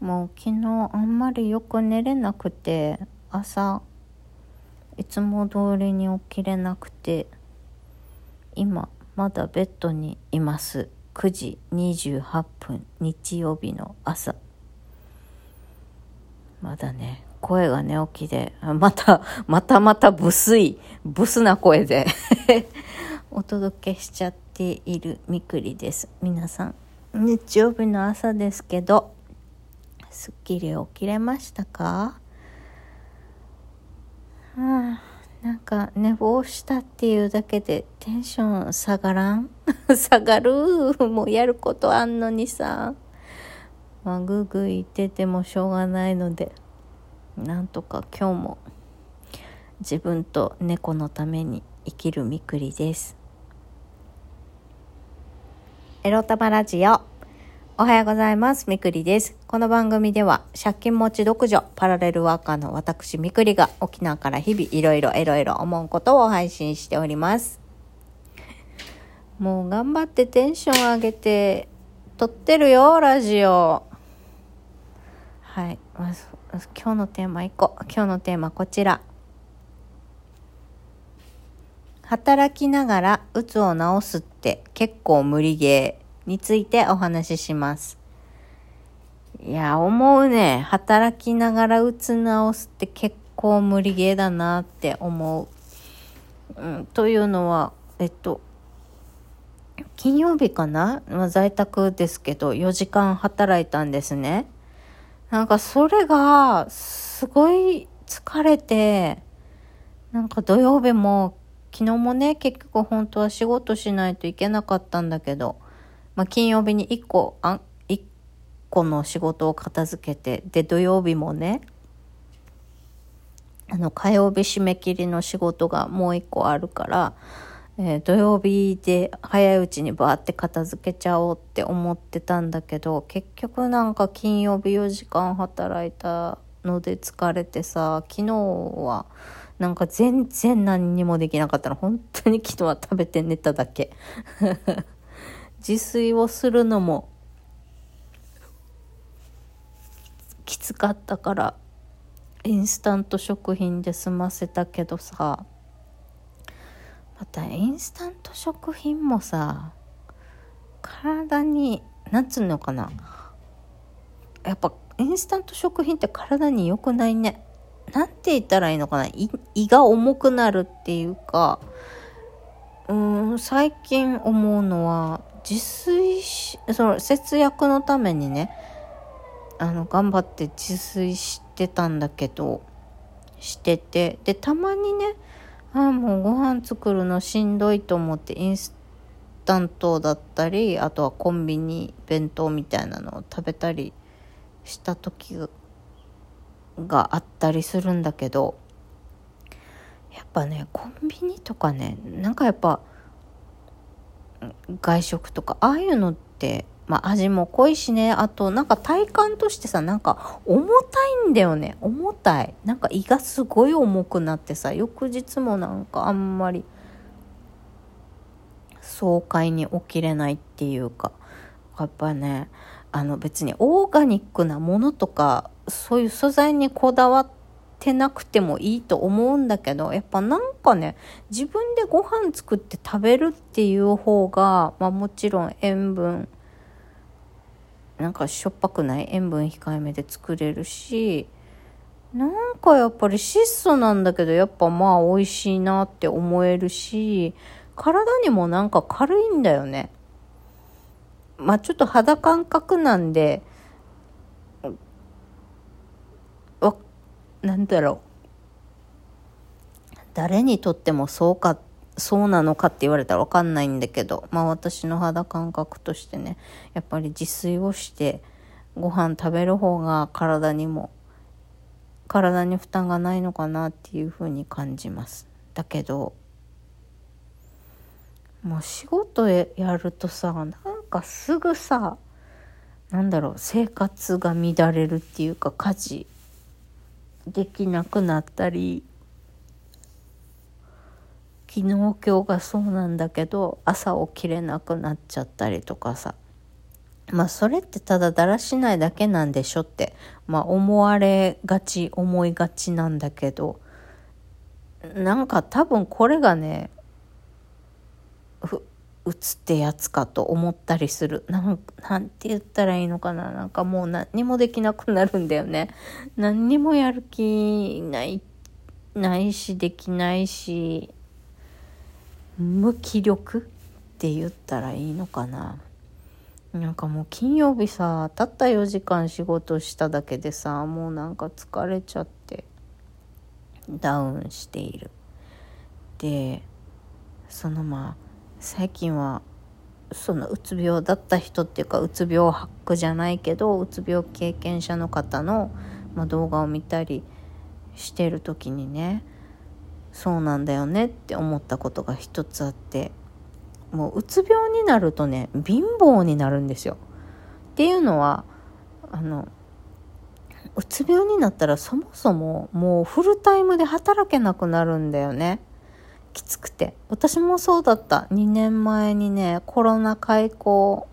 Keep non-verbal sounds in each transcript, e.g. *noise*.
もう昨日あんまりよく寝れなくて朝いつも通りに起きれなくて今まだベッドにいます。9時28分日曜日の朝。まだね声が寝起きでまたまたまたブスいブスな声で *laughs* お届けしちゃっているみくりです。皆さん日曜日の朝ですけど。すっきり起きれましたか？あなんか寝坊したっていうだけでテンション下がらん？*laughs* 下がる？もうやることあんのにさ。まあぐーぐー言っててもしょうがないので。なんとか今日も自分と猫のために生きるみくりです。エロタマラジオ。おはようございます。みくりです。この番組では、借金持ち独女、パラレルワーカーの私みくりが沖縄から日々いろいろいろいろ思うことを配信しております。もう頑張ってテンション上げて、撮ってるよ、ラジオ。はい。まず、今日のテーマ1個。今日のテーマこちら。働きながら鬱を治すって結構無理ゲー。についてお話しします。いや、思うね。働きながら打つ直すって結構無理ゲーだなって思う。うん、というのは、えっと、金曜日かな、まあ、在宅ですけど、4時間働いたんですね。なんかそれが、すごい疲れて、なんか土曜日も、昨日もね、結局本当は仕事しないといけなかったんだけど、まあ、金曜日に1個、あ1個の仕事を片付けて、で、土曜日もね、あの、火曜日締め切りの仕事がもう1個あるから、えー、土曜日で早いうちにバーって片付けちゃおうって思ってたんだけど、結局なんか金曜日4時間働いたので疲れてさ、昨日はなんか全然何にもできなかったの。本当に昨日は食べて寝ただけ。自炊をするのもきつかったからインスタント食品で済ませたけどさまたインスタント食品もさ体になつうのかなやっぱインスタント食品って体に良くないね。なんて言ったらいいのかな胃が重くなるっていうかうん最近思うのは自炊し、その節約のためにね、あの、頑張って自炊してたんだけど、してて、で、たまにね、ああ、もうご飯作るのしんどいと思ってインスタントだったり、あとはコンビニ弁当みたいなのを食べたりした時があったりするんだけど、やっぱね、コンビニとかね、なんかやっぱ、外食とかああいうのってまあ味も濃いしね。あとなんか体感としてさなんか重たいんだよね。重たい。なんか胃がすごい重くなってさ翌日もなんかあんまり爽快に起きれないっていうか。やっぱねあの別にオーガニックなものとかそういう素材にこだわっててなくてもいいと思うんだけど、やっぱなんかね、自分でご飯作って食べるっていう方が、まあもちろん塩分、なんかしょっぱくない塩分控えめで作れるし、なんかやっぱり質素なんだけど、やっぱまあ美味しいなって思えるし、体にもなんか軽いんだよね。まあちょっと肌感覚なんで、なんだろう。誰にとってもそうかそうなのかって言われたら分かんないんだけどまあ私の肌感覚としてねやっぱり自炊をしてご飯食べる方が体にも体に負担がないのかなっていうふうに感じます。だけどもう仕事やるとさなんかすぐさなんだろう生活が乱れるっていうか家事できなくなったり昨日今日がそうなんだけど朝起きれなくなっちゃったりとかさ。まあそれってただだらしないだけなんでしょってまあ思われがち思いがちなんだけど。なんか多分これがねうつってやつかと思ったりする。なんなんて言ったらいいのかな。なんかもう何にもできなくなるんだよね。*laughs* 何にもやる気ないないしできないし無気力って言ったらいいのかな。なんかもう金曜日さたった4時間仕事しただけでさもうなんか疲れちゃってダウンしている。でそのまあ最近はそのうつ病だった人っていうかうつ病ハックじゃないけどうつ病経験者の方の、まあ、動画を見たりしてる時にねそうなんだよねって思ったことが一つあってもううつ病になるとね貧乏になるんですよ。っていうのはあのうつ病になったらそもそももうフルタイムで働けなくなるんだよね。きつくて。私もそうだった。2年前にねコロナ開校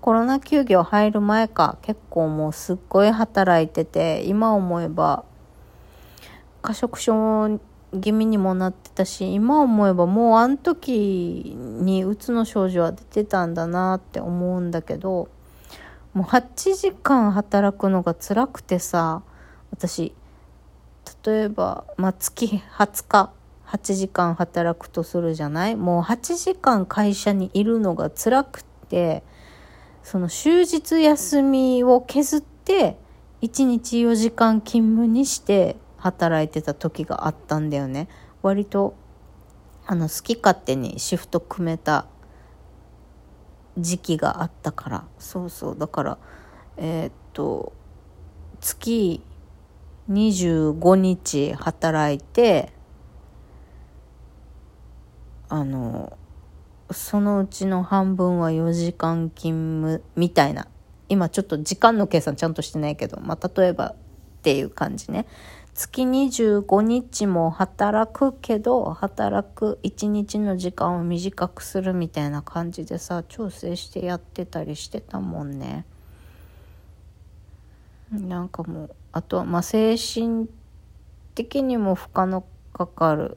コロナ休業入る前か。結構もうすっごい働いてて今思えば過食症気味にもなってたし今思えばもうあの時にうつの症状は出てたんだなって思うんだけどもう8時間働くのが辛くてさ私例えば、まあ、月20日8時間働くとするじゃない？もう8時間会社にいるのが辛くてその終日休みを削って1日4時間勤務にして働いてた時があったんだよね。割とあの好き勝手にシフト組めた時期があったから。そうそう。だからえー、っと月25日働いてあのそのうちの半分は4時間勤務みたいな。今ちょっと時間の計算ちゃんとしてないけど、まあ、例えばっていう感じね。月25日も働くけど働く1日の時間を短くするみたいな感じでさ調整してやってたりしてたもんね。なんかもうあとはまあ精神的にも負荷のかかる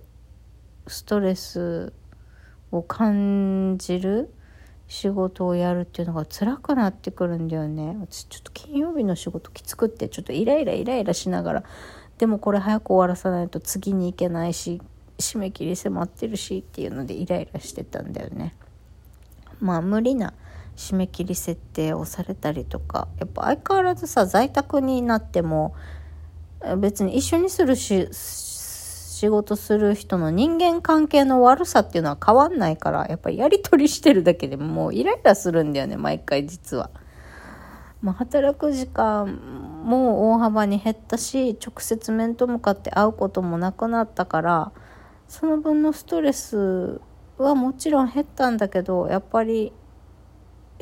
ストレスを感じる仕事をやるっていうのが辛くなってくるんだよね。私ちょっと金曜日の仕事きつくってちょっとイライライライラしながら。でもこれ早く終わらさないと次に行けないし締め切り迫ってるしっていうのでイライラしてたんだよね。まあ無理な締め切り設定をされたりとかやっぱ相変わらずさ在宅になっても別に一緒にするし仕事する人の人間関係の悪さっていうのは変わんないから、やっぱりやり取りしてるだけでもうイライラするんだよね、毎回実は。まあ、働く時間も大幅に減ったし、直接面と向かって会うこともなくなったから、その分のストレスはもちろん減ったんだけど、やっぱり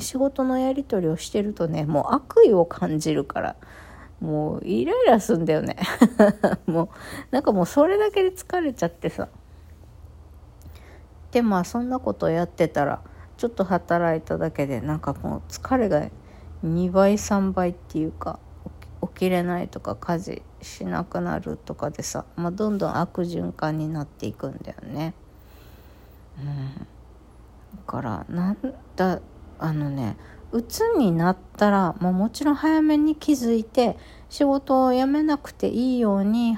仕事のやり取りをしてるとね、もう悪意を感じるから。もうイライラすんだよね。*laughs* もうなんかもうそれだけで疲れちゃってさ。でまあそんなことやってたらちょっと働いただけでなんかもう疲れが2倍3倍っていうか起きれないとか家事しなくなるとかでさ、まあ、どんどん悪循環になっていくんだよね。うん、だからなんだあのねうつになったら、まあ、もちろん早めに気づいて仕事を辞めなくていいように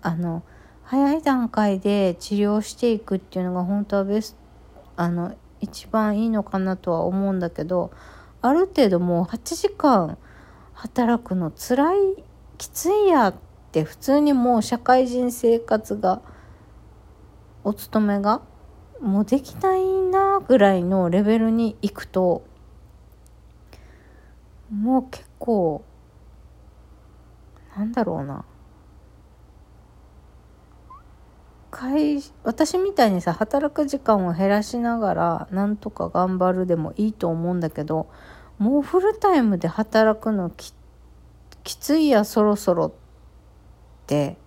あの早い段階で治療していくっていうのが本当はベスあの一番いいのかなとは思うんだけどある程度もう8時間働くの辛いきついやって普通にもう社会人生活がお勤めがもうできないなぐらいのレベルに行くともう結構なんだろうな。会私みたいにさ働く時間を減らしながらなんとか頑張るでもいいと思うんだけどもうフルタイムで働くのききついやそろそろって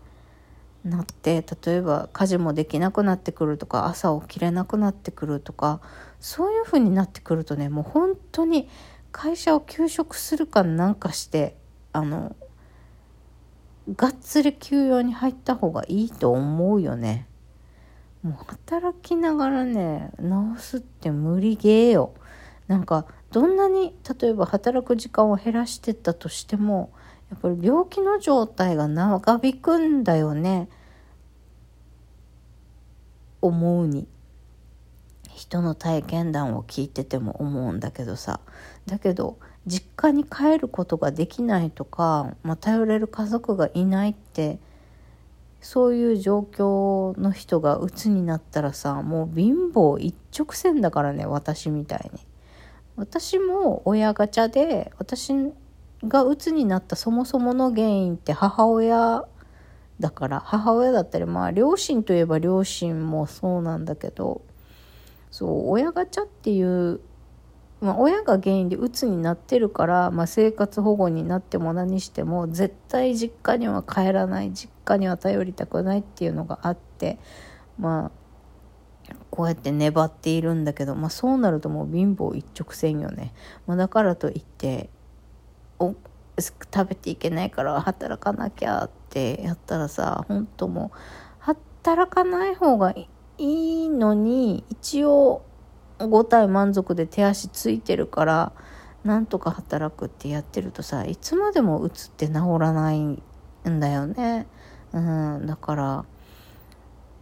なって例えば家事もできなくなってくるとか朝起きれなくなってくるとかそういう風になってくるとねもう本当に会社を休職するかなんかしてあのがっつり休養に入った方がいいと思うよね。もう働きながらね治すって無理ゲーよ。なんかどんなに例えば働く時間を減らしてったとしてもやっぱり病気の状態が長引くんだよね思うに。人の体験談を聞いてても思うんだけどさだけど実家に帰ることができないとか、まあ、頼れる家族がいないってそういう状況の人が鬱になったらさもう貧乏一直線だからね私みたいに。私も親ガチャで私が鬱になったそもそもの原因って母親だから母親だったりまあ両親といえば両親もそうなんだけどそう親ガチャっていう、まあ、親が原因で鬱になってるから、まあ、生活保護になっても何しても絶対実家には帰らない実家には頼りたくないっていうのがあってまあこうやって粘っているんだけど、まあ、そうなるともう貧乏一直線よね、まあ、だからといってお食べていけないから働かなきゃってやったらさ本当もう働かない方がいいいいのに一応5体満足で手足ついてるからなんとか働くってやってるとさいつまでもうつって治らないんだよね。うん、だから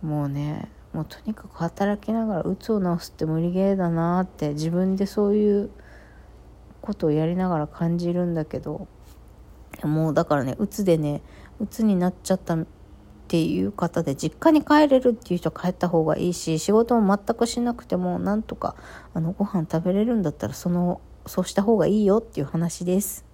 もうねもうとにかく働きながらうつを治すって無理ゲーだなって自分でそういうことをやりながら感じるんだけどもうだからねうつでねうつになっちゃったっていう方で実家に帰れるっていう人は帰った方がいいし仕事も全くしなくてもなんとかあのご飯食べれるんだったらそのそうした方がいいよっていう話です。